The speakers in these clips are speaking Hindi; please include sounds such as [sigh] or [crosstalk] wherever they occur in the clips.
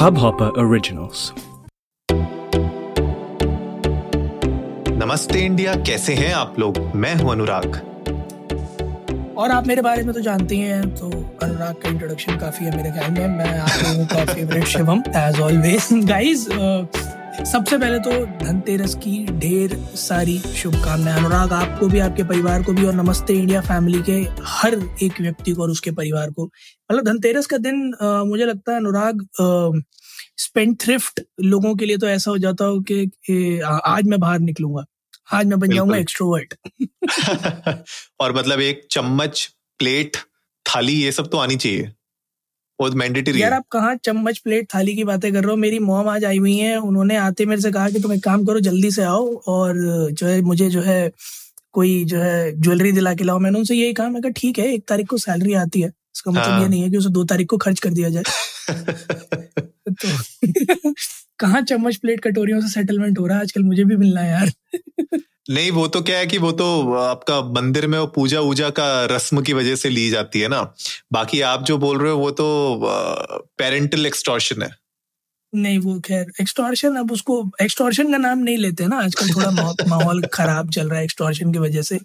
Hubhopper Originals. नमस्ते इंडिया कैसे हैं आप लोग? मैं हूँ अनुराग। और आप मेरे बारे में तो जानते ही हैं तो अनुराग का इंट्रोडक्शन काफ़ी है मेरे ख्याल में। मैं आप लोगों का favourite Shivam as always guys सबसे पहले तो धनतेरस की ढेर सारी शुभकामनाएँ। अनुराग आपको भी आपके परिवार को भी और नमस्ते इंडिया फैमिली के हर एक व्यक्ति को और उसके परिवार को। मतलब धनतेरस का दिन अ, मुझे लगता है अनुराग स्पेंड थ्रिफ्ट लोगों के लिए तो ऐसा हो जाता हो कि आ- आज मैं बाहर निकलूँगा। आज मैं बन जाऊँगा एक्सट्रोवर्ट [laughs] और मतलब एक चम्मच प्लेट थाली ये सब तो आनी चाहिए। वो मैंडेटरी यार आप कहाँ चम्मच प्लेट थाली की बातें कर रहे हो? मेरी मॉम आज आई हुई है। उन्होंने आते मेरे से कहा कि तुम एक काम करो जल्दी से आओ और जो है मुझे जो है कोई जो है ज्वेलरी दिला के लाओ। मैंने उनसे यही कहा मैं कहा ठीक है एक तारीख को सैलरी आती है। इसका मतलब हाँ। ये नहीं है कि उसे दो तारीख को खर्च कर दिया जाए। [laughs] तो [laughs] कहाँ चम्मच प्लेट कटोरियों से सेटलमेंट हो रहा है? आजकल मुझे भी मिलना है यार। नहीं वो तो क्या है कि वो तो आपका मंदिर में वो पूजा वूजा का रस्म की वजह से ली जाती है ना। बाकी आप जो बोल रहे हो वो तो पेरेंटल एक्सटॉर्शन है। नहीं वो खैर एक्सटॉर्शन अब उसको एक्सटॉर्शन का नाम नहीं लेते ना। आजकल थोड़ा [laughs] माहौल- खराब चल रहा है एक्सटॉर्शन की वजह से।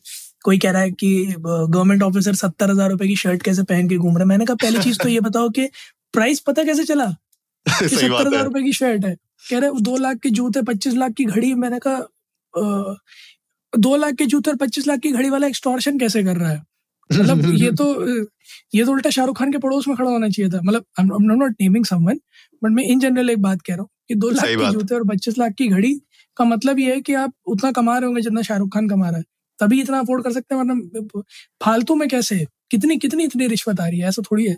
कोई कह रहा है कि गवर्नमेंट ऑफिसर सत्तर हज़ार रुपए की शर्ट कैसे पहन के घूम रहे हैं? मैंने कहा पहली चीज़ तो ये बताओ कि प्राइस पता कैसे चला? [laughs] सत्तर हज़ार रुपए की शर्ट है। कह रहे दो लाख के जूते पच्चीस लाख की घड़ी। मैंने कहा दो लाख के जूते और पच्चीस लाख की घड़ी वाला एक्सटॉर्शन कैसे कर रहा है? मतलब [laughs] ये तो ये तो उल्टा शाहरुख खान के पड़ोस में खड़ा होना चाहिए था। मतलब I am not naming someone but मैं इन जनरल एक बात कह रहा हूँ कि दो लाख के जूते और पच्चीस लाख की घड़ी का मतलब ये है कि आप उतना कमा रहे होंगे जितना शाहरुख खान कमा रहा है। तभी इतना अफोर्ड कर सकते हैं वरना फालतू में कैसे? कितनी कितनी इतनी रिश्वत आ रही है? ऐसा थोड़ी है।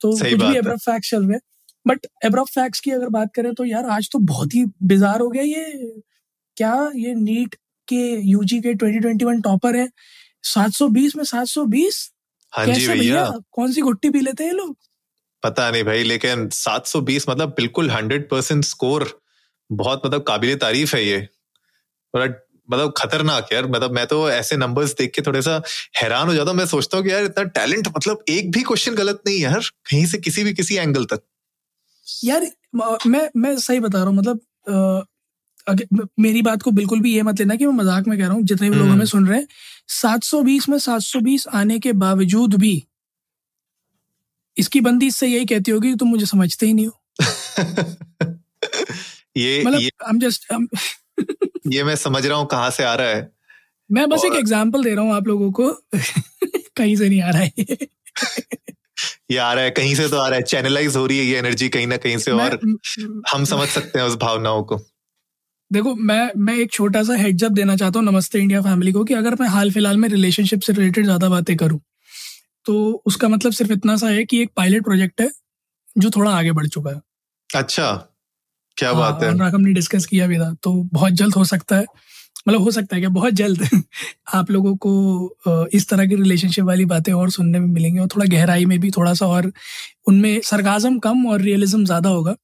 तो कुछ भी। फैक्ट्स चल रहे हैं। बट एब्रफ फैक्ट्स की अगर बात करें तो यार आज तो बहुत ही बिजार हो गया ये। क्या ये नीट के यूजी के 2021 टॉपर है। 720 में 720 हाँ जी कैसे भैया? कौन सी घुट्टी पी लेते हैं ये लोग? पता नहीं भाई लेकिन 720 मतलब बिल्कुल 100 परसेंट स्कोर बहुत मतलब काबिल तारीफ़ है ये। मतलब खतरनाक यार मतलब मैं तो ऐसे नंबर्स देख के थोड़ा सा हैरान हो जाता हूँ। मैं सोचता हूँ कि यार इतना टैलेंट मतलब एक भी क्वेश्चन गलत नहीं है यार कहीं से किसी भी किसी एंगल तक। यार मैं मैं सही बता रहा हूँ मतलब मेरी बात को बिल्कुल भी ये मत लेना कि मैं मज़ाक में कह रहा हूँ जितने भी लोग हम्म। हमें सुन रहे हैं 720 में 720 आने के बावजूद भी इसकी बंदी इससे यही कहती होगी कि तुम मुझे समझते ही नहीं हो [laughs] ये मतलब जस्ट [laughs] ये मैं समझ रहा हूँ कहाँ से आ रहा है मैं बस और... एक एग्ज़ाम्पल दे रहा हूँ आप लोगों को [laughs] कहीं से नहीं आ रहा है ये। ये आ रहा है कहीं से तो आ रहा है चैनलाइज हो रही है ये एनर्जी कहीं ना कहीं से और हम समझ सकते हैं उस भावनाओं को देखो मैं मैं एक छोटा सा हेड्स अप देना चाहता हूँ नमस्ते इंडिया फैमिली को कि अगर मैं हाल फ़िलहाल में रिलेशनशिप से रिलेटेड ज़्यादा बातें करूँ तो उसका मतलब सिर्फ़ इतना सा है कि एक पायलट प्रोजेक्ट है जो थोड़ा आगे बढ़ चुका है। अच्छा क्या हाँ, बात है? अनुराग हमने डिस्कस किया भी था तो बहुत जल्द हो सकता है मतलब हो सकता है क्या? बहुत जल्द [laughs] आप लोगों को इस तरह की रिलेशनशिप वाली बातें और सुनने में मिलेंगी और थोड़ा गहराई में भी थोड़ा सा और उनमें सरकाजम कम और रियलिज्म ज़्यादा होगा।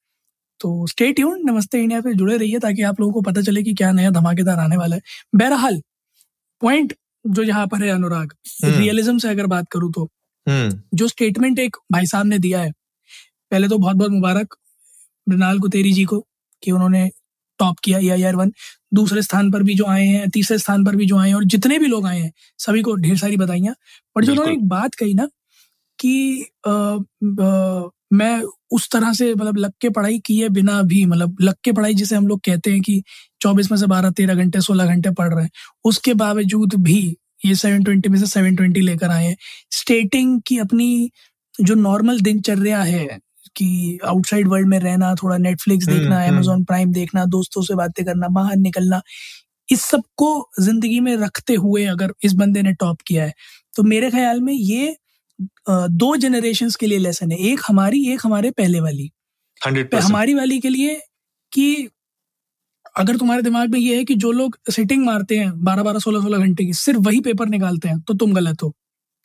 तो स्टे ट्यून नमस्ते इंडिया पे जुड़े रहिए ताकि आप लोगों को पता चले कि क्या नया धमाकेदार आने वाला है। बहरहाल पॉइंट जो यहाँ पर है अनुराग हम्म। रियलिज्म से अगर बात करूँ तो हम्म। जो स्टेटमेंट एक भाई साहब ने दिया है पहले तो बहुत बहुत मुबारक मृणाल कुतेरी जी को कि उन्होंने टॉप किया आई आर वन दूसरे स्थान पर भी जो आए हैं तीसरे स्थान पर भी जो आए हैं और जितने भी लोग आए हैं सभी को ढेर सारी बधाइयाँ। पर जो उन्होंने एक बात कही ना कि अ, अ, मैं उस तरह से मतलब लग के पढ़ाई किए बिना भी मतलब लग के पढ़ाई जिसे हम लोग कहते हैं कि 24 में से 12 13 घंटे 16 घंटे पढ़ रहे हैं उसके बावजूद भी ये 720 में से 720 लेकर आए हैं स्टेटिंग की अपनी जो नॉर्मल दिनचर्या है कि आउटसाइड वर्ल्ड में रहना थोड़ा नेटफ्लिक्स हम्म, देखना। अमेजोन प्राइम देखना दोस्तों से बातें करना बाहर निकलना इस सबको ज़िंदगी में रखते हुए अगर इस बंदे ने टॉप किया है तो मेरे ख्याल में ये दो जनरेशन के लिए लेसन है। एक हमारी एक हमारे पहले वाली। हंड्रेड पे परसेंट। हमारी वाली के लिए कि अगर तुम्हारे दिमाग में ये है कि जो लोग सिटिंग मारते हैं बारह बारह सोलह सोलह घंटे की सिर्फ़ वही पेपर निकालते हैं तो तुम गलत हो।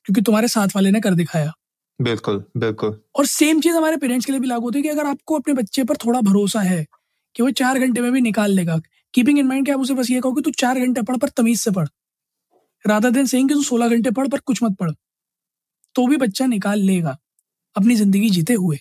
क्योंकि तुम्हारे साथ वाले ने कर दिखाया। बिल्कुल बिल्कुल। और सेम चीज़ हमारे पेरेंट्स के लिए भी लागू होती है कि अगर आपको अपने बच्चे पर थोड़ा भरोसा है कि वो चार घंटे में भी निकाल लेगा कीपिंग इन माइंड कि आप उसे बस ये कहो कि तू चार घंटे पढ़ पर तमीज से पढ़। राधा दिन सेइंग कि तू सोलह घंटे पढ़ पर कुछ मत पढ़। तो भी बच्चा निकाल लेगा, अपनी ज़िंदगी जीते हुए।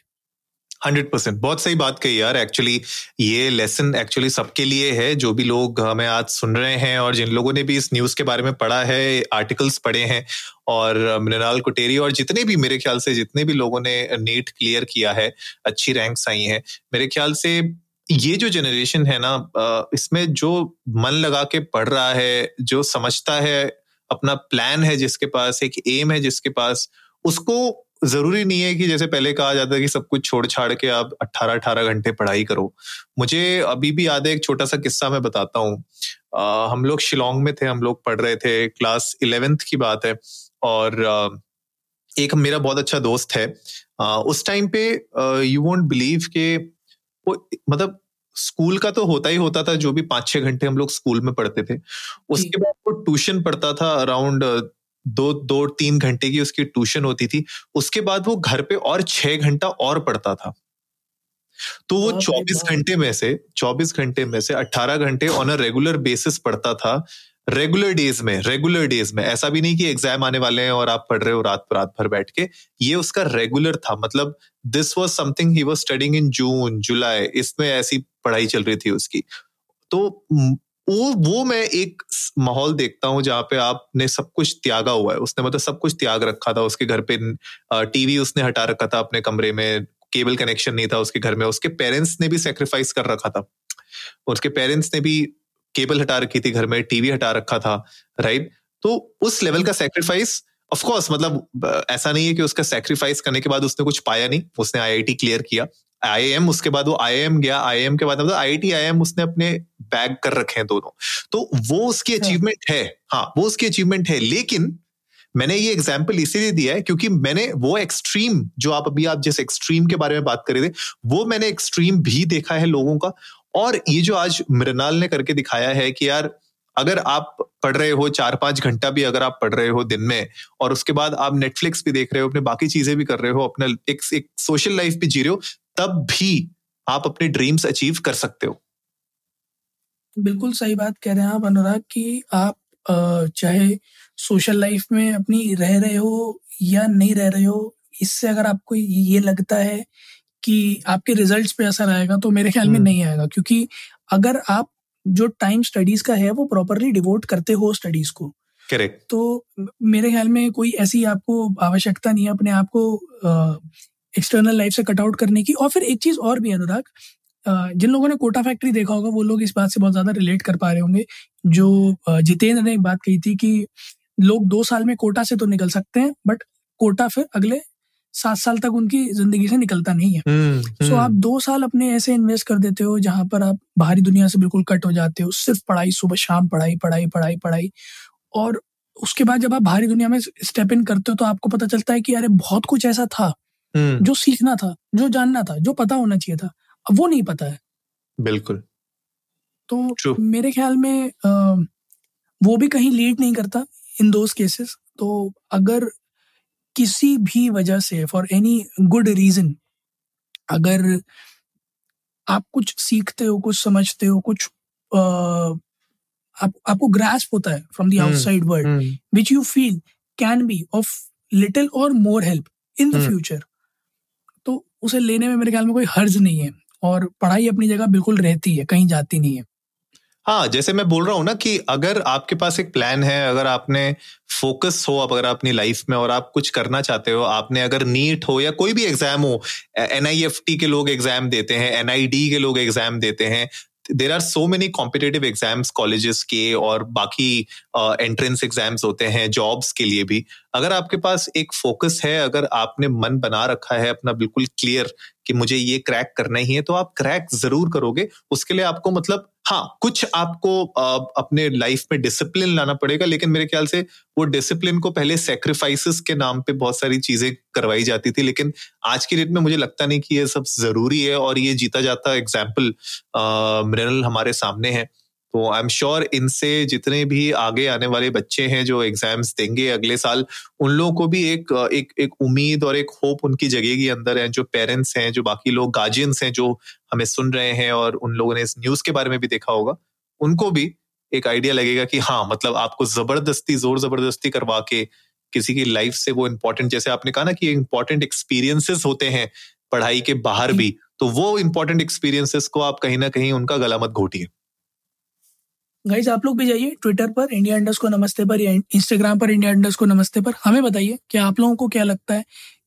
Hundred percent. बहुत सही बात कही यार एक्चुअली ये लेसन एक्चुअली सबके लिए है, जो भी लोग हमें आज सुन रहे हैं और जिन लोगों ने भी इस न्यूज़ के बारे में पढ़ा है आर्टिकल्स पढ़े हैं, और मृणाल कुटेरी और जितने भी मेरे ख्याल से, जितने भी लोगों ने नीट क्लियर किया है, अच्छी रैंक्स आई हैं, मेरे ख्याल से ये जो जनरेशन है ना इसमें जो मन लगा के पढ़ रहा है, जो समझता है अपना प्लान है जिसके पास एक एम है जिसके पास उसको ज़रूरी नहीं है कि जैसे पहले कहा जाता है कि सब कुछ छोड़ छाड़ के आप 18 18 घंटे पढ़ाई करो। मुझे अभी भी याद है एक छोटा सा किस्सा मैं बताता हूँ। हम लोग शिलोंग में थे हम लोग पढ़ रहे थे क्लास इलेवेंथ की बात है और आ, एक मेरा बहुत अच्छा दोस्त है। आ, उस टाइम पे यू वोंट बिलीव के वो मतलब स्कूल का तो होता ही होता था जो भी पाँच छह घंटे हम लोग स्कूल में पढ़ते थे। उसके ट्यूशन पढ़ता था अराउंड दो दो तीन घंटे की उसकी ट्यूशन होती थी। उसके बाद वो घर पे और छह घंटा और पढ़ता था। तो वो चौबीस घंटे में से चौबीस घंटे में से अट्ठारह घंटे ऑन अ रेगुलर बेसिस पढ़ता था। रेगुलर डेज़ में रेगुलर डेज़ में। ऐसा भी नहीं कि एग्ज़ाम आने वाले हैं और आप पढ़ रहे हो रात रात भर बैठ के। ये उसका रेगुलर था। मतलब this was something he was studying in June July इसमें ऐसी पढ़ाई चल रही थी उसकी। तो वो वो मैं एक माहौल देखता हूँ जहाँ पे आपने सब कुछ त्यागा हुआ है। उसने मतलब सब कुछ त्याग रखा था, उसके घर पे टीवी उसने हटा रखा था अपने कमरे में, केबल कनेक्शन नहीं था उसके घर में, उसके पेरेंट्स ने भी सेक्रीफाइस कर रखा था। उसके पेरेंट्स ने भी केबल हटा रखी थी घर में, टीवी हटा रखा था राइट तो उस लेवल का सेक्रीफाइस ऑफकोर्स मतलब ऐसा नहीं है कि उसका सेक्रीफाइस करने के बाद उसने कुछ पाया नहीं, उसने आईआईटी क्लियर किया। आईएएम उसके बाद वो आईएएम गया। आईएएम के बाद मतलब आईआईटी आईएएम उसने अपने बैग कर रखे हैं दोनों। तो वो उसकी अचीवमेंट हाँ। है। हाँ वो उसकी अचीवमेंट है। लेकिन मैंने ये एग्ज़ाम्पल इसीलिए दिया है क्योंकि मैंने वो एक्सट्रीम जो आप अभी आप जिस एक्सट्रीम के बारे में बात कर रहे थे वो मैंने एक्सट्रीम भी देखा है लोगों का। और ये जो आज मृणाल ने करके दिखाया है कि यार अगर आप पढ़ रहे हो चार पाँच घंटा भी अगर आप पढ़ रहे हो दिन में और उसके बाद आप नेटफ्लिक्स भी देख रहे हो अपने बाकी चीज़ें भी कर रहे हो अपना एक, एक सोशल लाइफ भी जी रहे हो तब भी आप अपने ड्रीम्स अचीव कर सकते हो बिल्कुल सही बात कह रहे हैं आप अनुराग कि आप चाहे सोशल लाइफ में अपनी रह रहे हो या नहीं रह रहे हो इससे अगर आपको ये लगता है कि आपके रिजल्ट्स पे असर आएगा तो मेरे ख्याल में हम्म। नहीं आएगा क्योंकि अगर आप जो टाइम स्टडीज़ का है वो प्रॉपरली डिवोट करते हो स्टडीज़ को। करेक्ट तो मेरे ख्याल में कोई ऐसी आपको आवश्यकता नहीं है अपने आप को एक्सटर्नल लाइफ से कट आउट करने की। और फिर एक चीज़ और भी अनुराग जिन लोगों ने कोटा फैक्ट्री देखा होगा वो लोग इस बात से बहुत ज़्यादा रिलेट कर पा रहे होंगे। जो जितेंद्र ने एक बात कही थी कि लोग दो साल में कोटा से तो निकल सकते हैं बट कोटा फिर अगले सात साल तक उनकी ज़िंदगी से निकलता नहीं है सो हम्म, so, हम्म। आप दो साल अपने ऐसे इन्वेस्ट कर देते हो जहाँ पर आप बाहरी दुनिया से बिल्कुल कट हो जाते हो सिर्फ़ पढ़ाई सुबह शाम पढ़ाई पढ़ाई पढ़ाई पढ़ाई और उसके बाद जब आप बाहरी दुनिया में स्टेप इन करते हो तो आपको पता चलता है कि अरे बहुत कुछ ऐसा था हम्म। जो सीखना था जो जानना था जो पता होना चाहिए था अब वो नहीं पता है बिल्कुल तो True. मेरे ख्याल में आ, वो भी कहीं लीड नहीं करता इन दोज केसेस तो अगर किसी भी वजह से फॉर एनी गुड रीजन अगर आप कुछ सीखते हो कुछ समझते हो कुछ आ, आप आपको ग्रास्प होता है from the outside world which you feel can be of little और more help in the future तो उसे लेने में मेरे ख्याल में कोई हर्ज नहीं है और पढ़ाई अपनी जगह बिल्कुल रहती है कहीं जाती नहीं है। हाँ जैसे मैं बोल रहा हूँ ना कि अगर आपके पास एक प्लान है अगर आपने फोकस हो आप अगर अपनी लाइफ में और आप कुछ करना चाहते हो आपने अगर नीट हो या कोई भी एग्ज़ाम हो एनआईएफटी के लोग एग्ज़ाम देते हैं एनआईडी के लोग एग्ज़ाम देते हैं there are so many competitive exams colleges के और बाकी एंट्रेंस uh, एग्ज़ाम्स होते हैं जॉब्स के लिए भी। अगर आपके पास एक फोकस है अगर आपने मन बना रखा है अपना बिल्कुल क्लियर कि मुझे ये क्रैक करना ही है तो आप क्रैक ज़रूर करोगे। उसके लिए आपको मतलब हाँ कुछ आपको अपने लाइफ में डिसिप्लिन लाना पड़ेगा, लेकिन मेरे ख्याल से वो डिसिप्लिन को पहले सेक्रीफाइसिस के नाम पे बहुत सारी चीज़ें करवाई जाती थी, लेकिन आज की डेट में मुझे लगता नहीं कि ये सब ज़रूरी है और ये जीता जाता एग्ज़ाम्पल मृणल हमारे सामने है। तो आई एम श्योर इनसे जितने भी आगे आने वाले बच्चे हैं जो एग्ज़ाम्स देंगे अगले साल, उन लोगों को भी एक एक एक उम्मीद और एक होप उनकी जगेगी अंदर है, जो पेरेंट्स हैं, जो बाकी लोग गार्जियंस हैं, जो हमें सुन रहे हैं और उन लोगों ने इस न्यूज़ के बारे में भी देखा होगा, उनको भी एक आइडिया लगेगा कि हाँ मतलब आपको ज़बरदस्ती ज़ोर ज़बरदस्ती करवा के किसी की लाइफ से वो इम्पोर्टेंट जैसे आपने कहा ना कि इम्पोर्टेंट एक्सपीरियंसेस होते हैं पढ़ाई के बाहर भी तो वो इंपॉर्टेंट एक्सपीरियंसेस को आप कहीं ना कहीं उनका गला मत घोटिए। गाइज़ आप लोग भी जाइए ट्विटर पर इंडिया इंडस को नमस्ते पर, या इंस्टाग्राम पर इंडिया इंडस को नमस्ते पर। हमें बताइए कि आप लोगों को क्या लगता है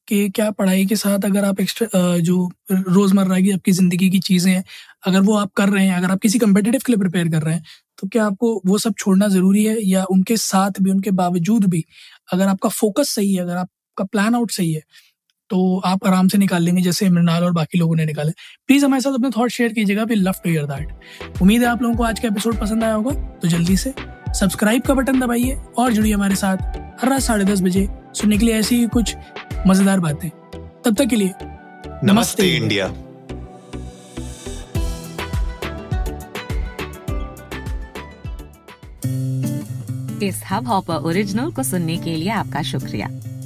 कि क्या पढ़ाई के साथ अगर आप एक्स्ट्रा जो रोज़मर्रा की आपकी ज़िंदगी की चीज़ें हैं, अगर वो आप कर रहे हैं, अगर आप किसी कम्पिटेटिव के लिए प्रिपेयर कर रहे हैं तो क्या आपको वो सब छोड़ना ज़रूरी है? या उनके साथ भी, उनके बावजूद भी अगर आपका फोकस सही है, अगर आपका प्लान आउट सही है तो आप आराम से निकाल लेंगे जैसे मृणाल और बाकी लोगों ने निकाले। प्लीज़ हमारे साथ अपने थॉट शेयर कीजिएगा। We love to hear that उम्मीद है आप लोगों को आज का एपिसोड पसंद आया होगा। तो जल्दी से सब्सक्राइब का बटन दबाइए और जुड़िए हमारे साथ हर रात साढ़े दस बजे सुनने के लिए ऐसी ही कुछ मज़ेदार बातें। तब तक के लिए नमस्ते, नमस्ते इंडिया। इस हब हॉपर ओरिजिनल को सुनने के लिए आपका शुक्रिया।